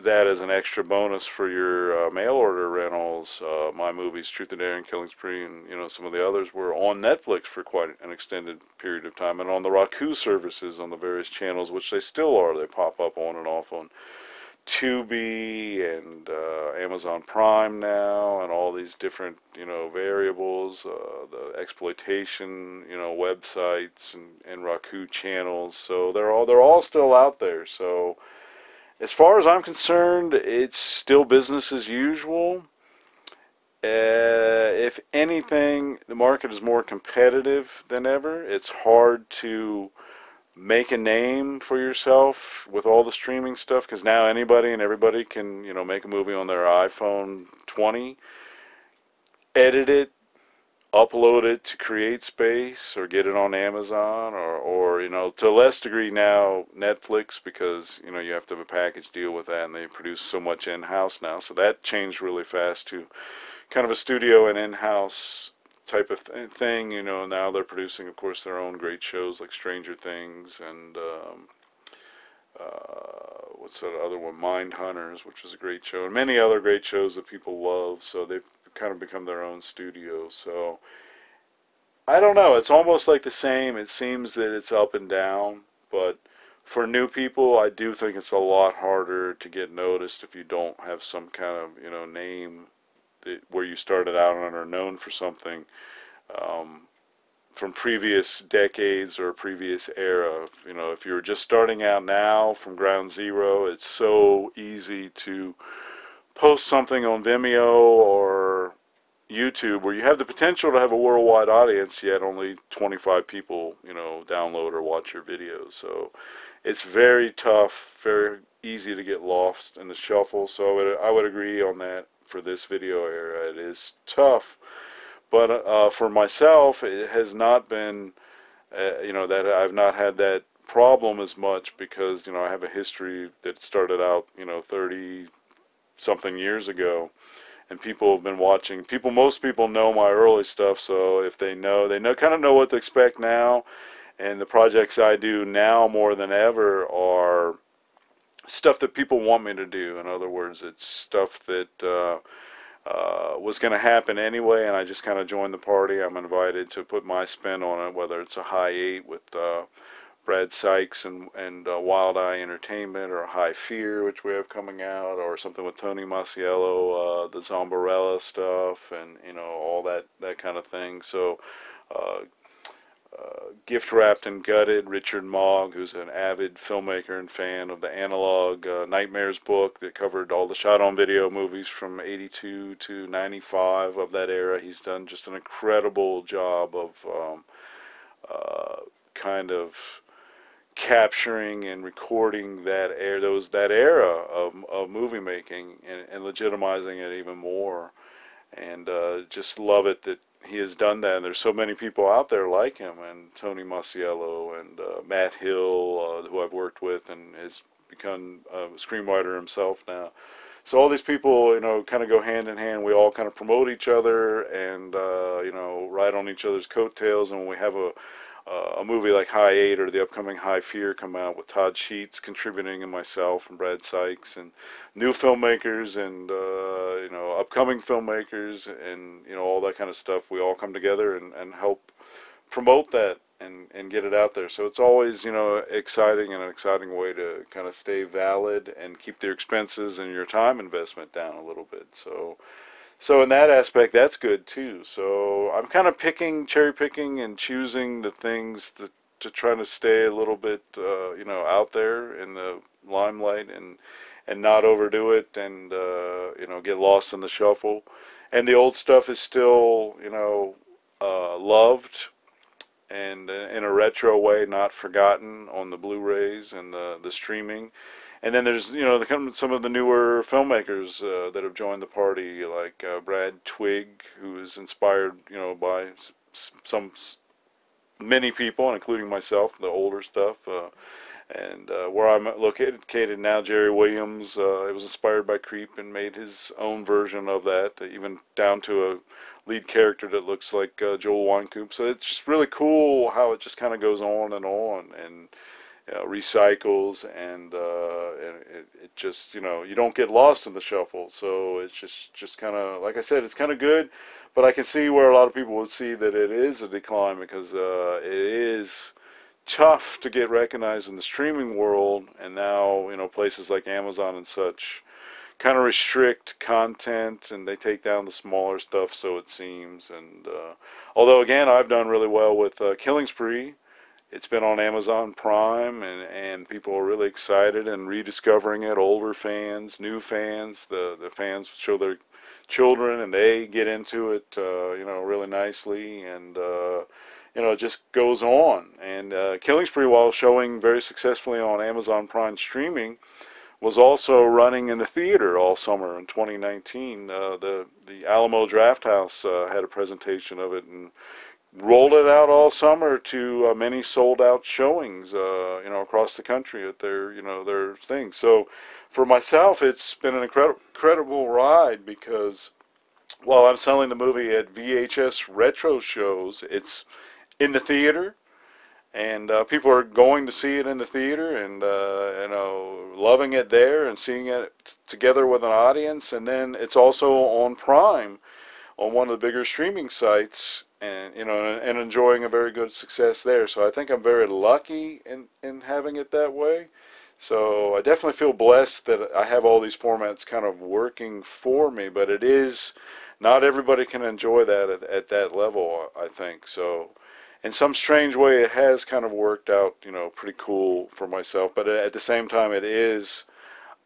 that as an extra bonus for your uh, mail order rentals, uh, my movies, Truth and Dare and Killing Spree, and you know some of the others were on Netflix for quite an extended period of time, and on the Roku services on the various channels, which they still are. They pop up on and off on Tubi and uh, Amazon Prime now, and all these different you know variables, uh, the exploitation you know websites and, and Roku channels. So they're all they're all still out there. So as far as I'm concerned, it's still business as usual. Uh, if anything, the market is more competitive than ever. It's hard to make a name for yourself with all the streaming stuff? Because now anybody and everybody can you know make a movie on their iphone 20 edit it upload it to CreateSpace or get it on amazon or, or you know to a less degree now netflix because you know you have to have a package deal with that and they produce so much in-house now. So that changed really fast to kind of a studio and in-house type of th- thing. You know, now they're producing, of course, their own great shows like Stranger Things and um, uh, what's that other one, Mind Hunters, which is a great show, and many other great shows that people love. So they've kind of become their own studio. So I don't know. It's almost like the same. It seems that it's up and down, but for new people, I do think it's a lot harder to get noticed if you don't have some kind of you know name where you started out and are known for something um, from previous decades or previous era. You know, if you're just starting out now from ground zero, it's so easy to post something on Vimeo or YouTube where you have the potential to have a worldwide audience, yet only 25 people, you know, download or watch your videos. So it's very tough, very easy to get lost in the shuffle. So I would, I would agree on that for this video era. It is tough, but uh, for myself, it has not been, uh, you know, that I've not had that problem as much because you know I have a history that started out, you know, 30 something years ago and people have been watching. People, most people know my early stuff, so if they know, they know kind of know what to expect now. And the projects I do now more than ever are stuff that people want me to do. In other words, it's stuff that uh, uh, was going to happen anyway, and I just kind of joined the party. I'm invited to put my spin on it, whether it's a Hi-8 with. Uh, Brad Sykes and, and uh, Wild Eye Entertainment or Hi-Fear, which we have coming out, or something with Tony Masiello, uh, the Zombarella stuff, and you know all that that kind of thing. So, gift wrapped and gutted. Richard Mogg, who's an avid filmmaker and fan of the analog uh, Nightmares book that covered all the shot-on-video movies from '82 to '95 of that era. He's done just an incredible job of um, uh, kind of capturing and recording that air those that era of, of movie making and, and legitimizing it even more and uh, just love it that he has done that and there's so many people out there like him and Tony Masiello and uh, Matt Hill uh, who I've worked with and has become a screenwriter himself now. So all these people you know kind of go hand in hand. We all kind of promote each other and uh, you know ride on each other's coattails and when we have a uh, a movie like Hi-8 or the upcoming Hi-Fear come out with Todd Sheets contributing and myself and Brad Sykes and new filmmakers and uh, you know upcoming filmmakers and you know all that kind of stuff. We all come together and, and help promote that and, and get it out there. So it's always you know exciting and an exciting way to kind of stay valid and keep their expenses and your time investment down a little bit. So so in that aspect, that's good too. So I'm kind of picking, cherry picking, and choosing the things that to try to stay a little bit, uh, you know, out there in the limelight and and not overdo it and uh, you know get lost in the shuffle. And the old stuff is still, you know, uh, loved and uh, in a retro way, not forgotten on the Blu-rays and the the streaming and then there's you know the, some of the newer filmmakers uh, that have joined the party, like uh, Brad Twigg, who is inspired you know by some many people, including myself, the older stuff. Uh, and uh, where I'm located now, Jerry Williams, uh, it was inspired by Creep and made his own version of that, even down to a lead character that looks like uh, Joel Wynkoop. So it's just really cool how it just kind of goes on and on, and you know, recycles, and, uh, and it, it, just you know you don't get lost in the shuffle. So it's just just kind of like I said, it's kind of good, but I can see where a lot of people would see that it is a decline because uh, it is tough to get recognized in the streaming world, and now you know places like Amazon and such kind of restrict content and they take down the smaller stuff so it seems. And uh, although again i've done really well with uh, killing spree it's been on Amazon Prime, and, and people are really excited and rediscovering it. Older fans, new fans, the, the fans show their children, and they get into it, uh, you know, really nicely, and uh, you know, it just goes on. And uh, Killing Spree, while showing very successfully on Amazon Prime streaming, was also running in the theater all summer in 2019. Uh, the the Alamo Drafthouse uh, had a presentation of it, and rolled it out all summer to uh, many sold out showings, uh, you know, across the country at their, you know, their things. So for myself, it's been an incredible, incredible ride because while I'm selling the movie at VHS retro shows, it's in the theater. And uh, people are going to see it in the theater, and uh, you know, loving it there, and seeing it t- together with an audience. And then it's also on Prime, on one of the bigger streaming sites, and you know, and enjoying a very good success there. So I think I'm very lucky in in having it that way. So I definitely feel blessed that I have all these formats kind of working for me. But it is not everybody can enjoy that at, at that level. I think so. In some strange way, it has kind of worked out, you know, pretty cool for myself. But at the same time, it is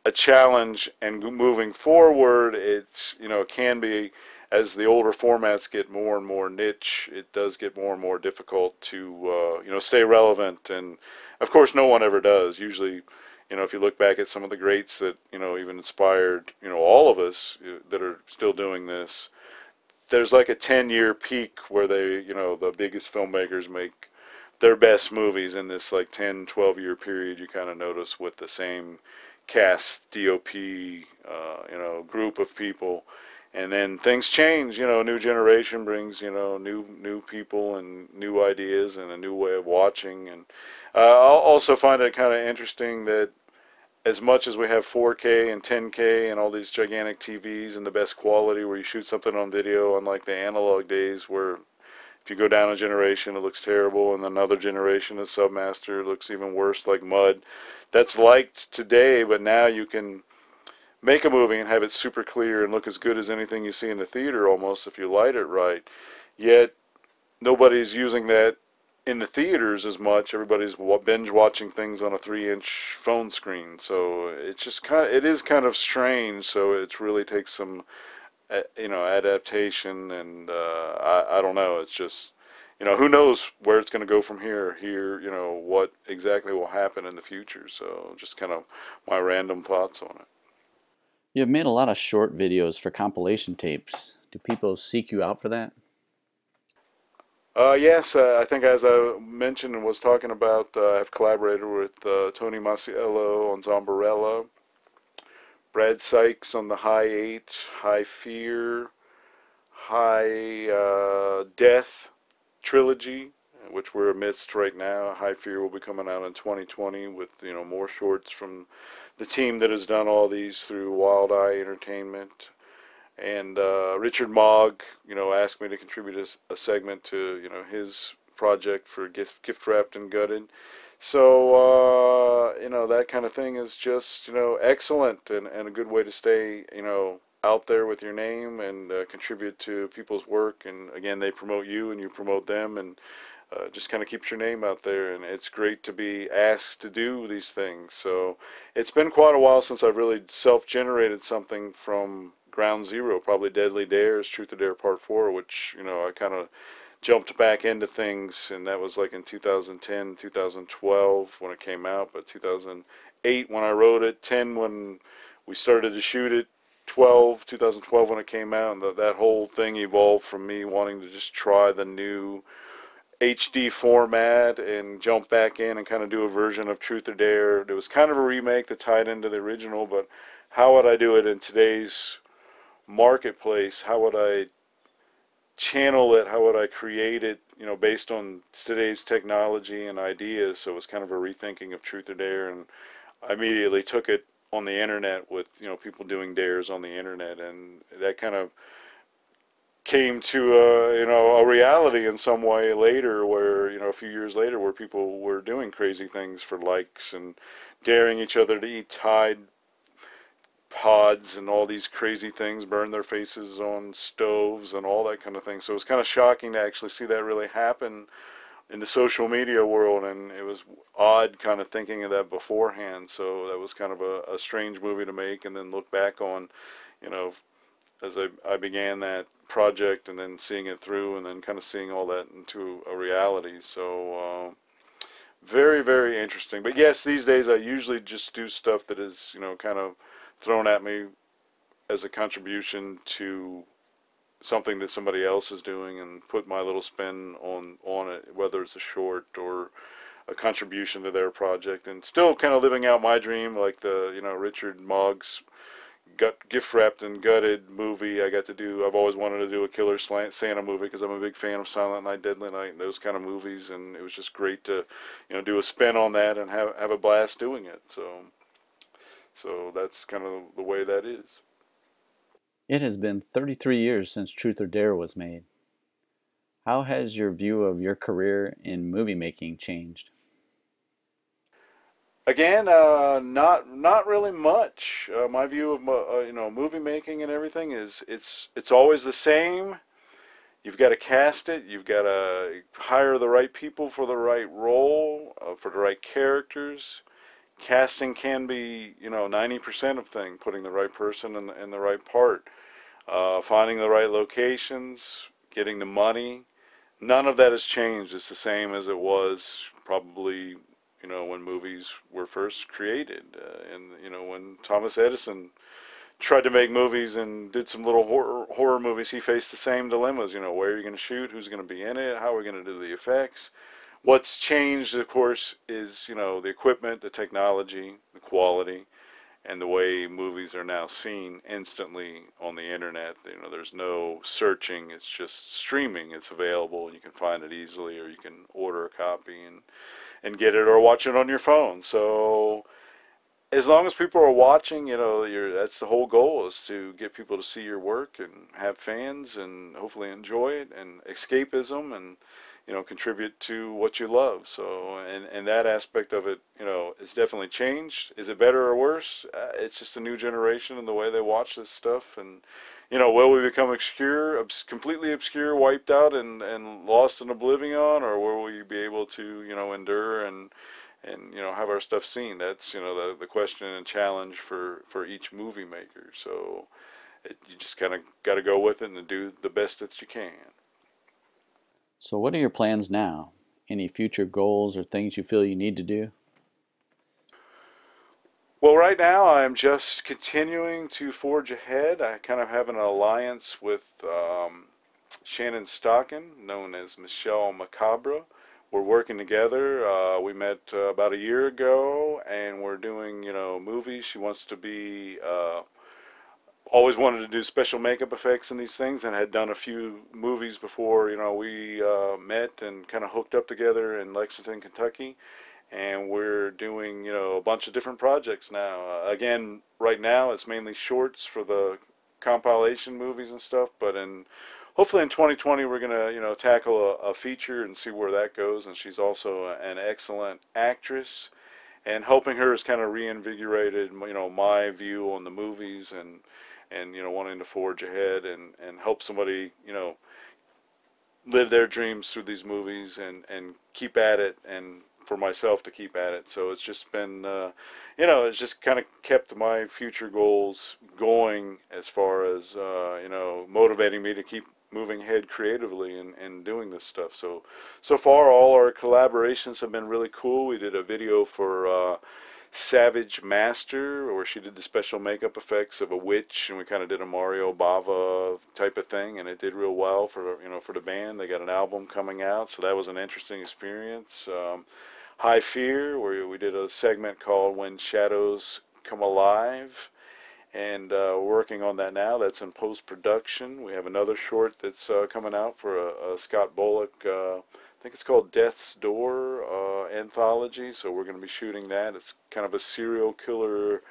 a challenge and moving forward it's you know it can be as the older formats get more and more niche it does get more and more difficult to uh, you know stay relevant. And of course no one ever does. Usually you know if you look back at some of the greats that you know even inspired you know all of us uh, that are still doing this there's like a 10 year peak where they you know the biggest filmmakers make their best movies in this like 10 12 year period. You kind of notice with the same cast dop uh, you know group of people and then things change you know a new generation brings you know new new people and new ideas and a new way of watching and uh, i'll also find it kind of interesting that as much as we have 4K and 10K and all these gigantic TVs and the best quality where you shoot something on video, unlike the analog days where if you go down a generation it looks terrible and another generation of Submaster looks even worse like mud. That's liked today, but now you can make a movie and have it super clear and look as good as anything you see in the theater almost if you light it right. Yet nobody's using that in the theaters as much. Everybody's binge watching things on a three-inch phone screen, so it's just kind of it is kind of strange. So it really takes some, you know, adaptation, and uh, I I don't know. It's just you know who knows where it's going to go from here. Here, you know what exactly will happen in the future. So just kind of my random thoughts on it. You have made a lot of short videos for compilation tapes. Do people seek you out for that? Uh, yes, uh, I think as I mentioned and was talking about, uh, I've collaborated with uh, Tony Masiello on Zombarella, Brad Sykes on the Hi-8, High Fear, High uh, Death trilogy, which we're amidst right now. Hi-Fear will be coming out in 2020 with you know more shorts from the team that has done all these through Wild Eye Entertainment and uh, Richard Mogg, you know, asked me to contribute a, a, segment to you know his project for gift, gift wrapped and gutted. So uh, you know that kind of thing is just you know excellent and, and a good way to stay you know out there with your name and uh, contribute to people's work. And again, they promote you and you promote them and. Uh, just kind of keeps your name out there, and it's great to be asked to do these things. So it's been quite a while since I've really self-generated something from Ground Zero, probably Deadly Dares, Truth or Dare Part 4, which, you know, I kind of jumped back into things, and that was like in 2010, 2012 when it came out, but 2008 when I wrote it, 10 when we started to shoot it, 12, 2012 when it came out, and the, that whole thing evolved from me wanting to just try the new HD format and jump back in and kind of do a version of Truth or Dare. It was kind of a remake that tied into the original, but how would I do it in today's marketplace, how would I channel it? How would I create it? You know, based on today's technology and ideas. So it was kind of a rethinking of Truth or Dare, and I immediately took it on the internet with you know people doing dares on the internet, and that kind of came to a you know a reality in some way later where you know a few years later where people were doing crazy things for likes and daring each other to eat tide pods and all these crazy things, burn their faces on stoves and all that kind of thing. So it was kind of shocking to actually see that really happen in the social media world, and it was odd kind of thinking of that beforehand. So that was kind of a, a strange movie to make, and then look back on, you know, as I, I began that project and then seeing it through and then kind of seeing all that into a reality. So uh, very, very interesting. But yes, these days I usually just do stuff that is, you know, kind of thrown at me as a contribution to something that somebody else is doing and put my little spin on on it whether it's a short or a contribution to their project and still kind of living out my dream like the you know Richard Mogg's gut gift wrapped and gutted movie I got to do I've always wanted to do a killer Santa movie because I'm a big fan of Silent Night Deadly Night and those kind of movies and it was just great to you know do a spin on that and have have a blast doing it so so that's kind of the way that is. It has been 33 years since Truth or Dare was made. How has your view of your career in movie making changed? Again, uh, not not really much. Uh, my view of uh, you know movie making and everything is it's it's always the same. You've got to cast it. You've got to hire the right people for the right role, uh, for the right characters casting can be, you know, 90% of thing, putting the right person in the, in the right part, uh, finding the right locations, getting the money. None of that has changed. It's the same as it was probably, you know, when movies were first created. Uh, and, you know, when Thomas Edison tried to make movies and did some little horror, horror movies, he faced the same dilemmas. You know, where are you going to shoot? Who's going to be in it? How are we going to do the effects? What's changed, of course, is you know the equipment, the technology, the quality, and the way movies are now seen instantly on the internet. You know, there's no searching; it's just streaming. It's available, and you can find it easily, or you can order a copy and and get it, or watch it on your phone. So as long as people are watching, you know, that's the whole goal is to get people to see your work and have fans and hopefully enjoy it and escapism and you know contribute to what you love. So and and that aspect of it, you know, is definitely changed. Is it better or worse? Uh, it's just a new generation and the way they watch this stuff and you know, will we become obscure, obs- completely obscure, wiped out, and, and lost in oblivion, or will we be able to, you know, endure and and you know have our stuff seen. That's you know the the question and challenge for for each movie maker. So it, you just kind of got to go with it and do the best that you can. So what are your plans now? Any future goals or things you feel you need to do? Well, right now I'm just continuing to forge ahead. I kind of have an alliance with um, Shannon Stocking, known as Michelle Macabre we're working together. Uh, we met uh, about a year ago, and we're doing you know movies. She wants to be uh, always wanted to do special makeup effects and these things, and had done a few movies before. You know, we uh, met and kind of hooked up together in Lexington, Kentucky. And we're doing, you know, a bunch of different projects now. Uh, again, right now it's mainly shorts for the compilation movies and stuff. But in hopefully in 2020 we're gonna you know tackle a, a, feature and see where that goes. And she's also an excellent actress, and helping her has kind of reinvigorated you know my view on the movies and and you know wanting to forge ahead and and help somebody you know live their dreams through these movies and and keep at it and for myself to keep at it. So it's just been, uh, you know, it's just kind of kept my future goals going as far as, uh, you know, motivating me to keep moving ahead creatively and, and doing this stuff. So so far, all our collaborations have been really cool. We did a video for uh, Savage Master, where she did the special makeup effects of a witch, and we kind of did a Mario Bava type of thing, and it did real well for you know for the band. They got an album coming out, so that was an interesting experience. Um, Hi-Fear, where we did a segment called When Shadows Come Alive and uh, working on that now. That's in post production. We have another short that's uh, coming out for a, a Scott Bullock. Uh, think it's called Death's Door uh, anthology. So we're going to be shooting that. It's kind of a serial killer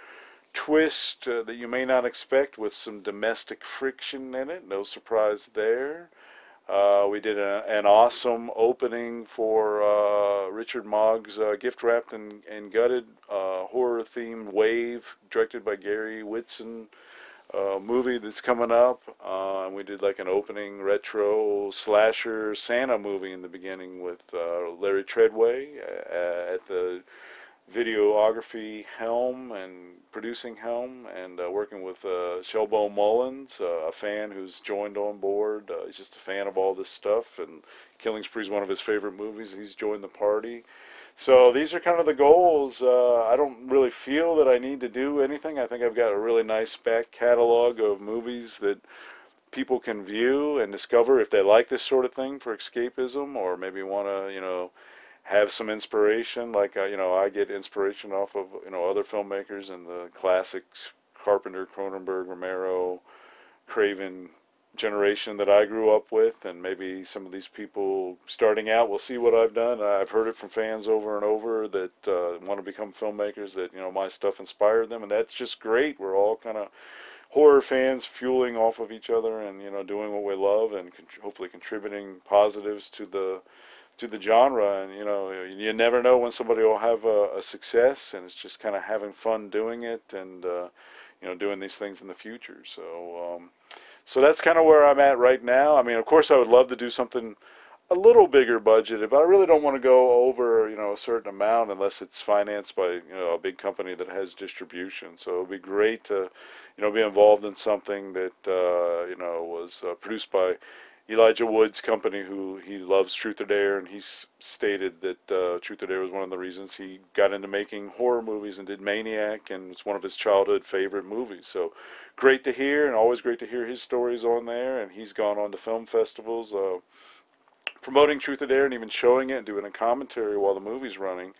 twist uh, that you may not expect with some domestic friction in it. No surprise there. Uh, we did a, an awesome opening for uh, Richard Mogg's uh, Gift Wrapped and, and Gutted uh, horror themed Wave, directed by Gary Whitson. Uh, movie that's coming up. Uh, and we did like an opening retro slasher Santa movie in the beginning with Larry Treadway at the videography helm and producing helm and uh, working with uh, Shelbo Mullins, uh, a fan who's joined on board. Uh, he's just a fan of all this stuff, and Killing Spree is one of his favorite movies. He's joined the party. So these are kind of the goals. Uh, I don't really feel that I need to do anything. I think I've got a really nice back catalog of movies that people can view and discover if they like this sort of thing for escapism or maybe want to, you know, have some inspiration. Like uh, you know, I get inspiration off of you know other filmmakers and the classics, Carpenter, Cronenberg, Romero, Craven generation that I grew up with, and maybe some of these people starting out will see what I've done. I've heard it from fans over and over that uh, want to become filmmakers. That you know my stuff inspired them, and that's just great. We're all kind of horror fans fueling off of each other and you know doing what we love and con- hopefully contributing positives to the to the genre and you know you never know when somebody will have a, a success and it's just kind of having fun doing it and uh, you know doing these things in the future so um, so that's kind of where I'm at right now I mean of course I would love to do something a little bigger budgeted, but I really don't want to go over, you know, a certain amount unless it's financed by, you know, a big company that has distribution. So it'd be great to, you know, be involved in something that, uh, you know, was uh, produced by Elijah Wood's company, who he loves Truth or Dare, and he's stated that uh, Truth or Dare was one of the reasons he got into making horror movies and did Maniac, and it's one of his childhood favorite movies. So great to hear, and always great to hear his stories on there. And he's gone on to film festivals, uh, promoting Truth or Dare, and even showing it and doing a commentary while the movie's running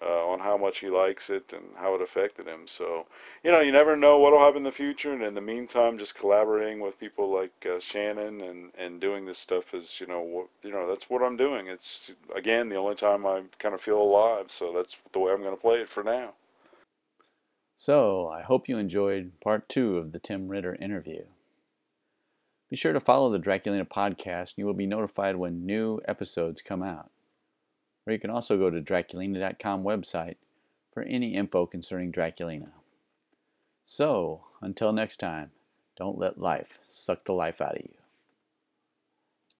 uh, on how much he likes it and how it affected him. So, you know, you never know what will happen in the future. And in the meantime, just collaborating with people like uh, Shannon and, and doing this stuff is, you know, what, you know, that's what I'm doing. It's again the only time I kind of feel alive. So that's the way I'm going to play it for now. So I hope you enjoyed part two of the Tim Ritter interview. Be sure to follow the Draculina podcast, and you will be notified when new episodes come out or you can also go to Draculina.com website for any info concerning Draculina. So, until next time, don't let life suck the life out of you.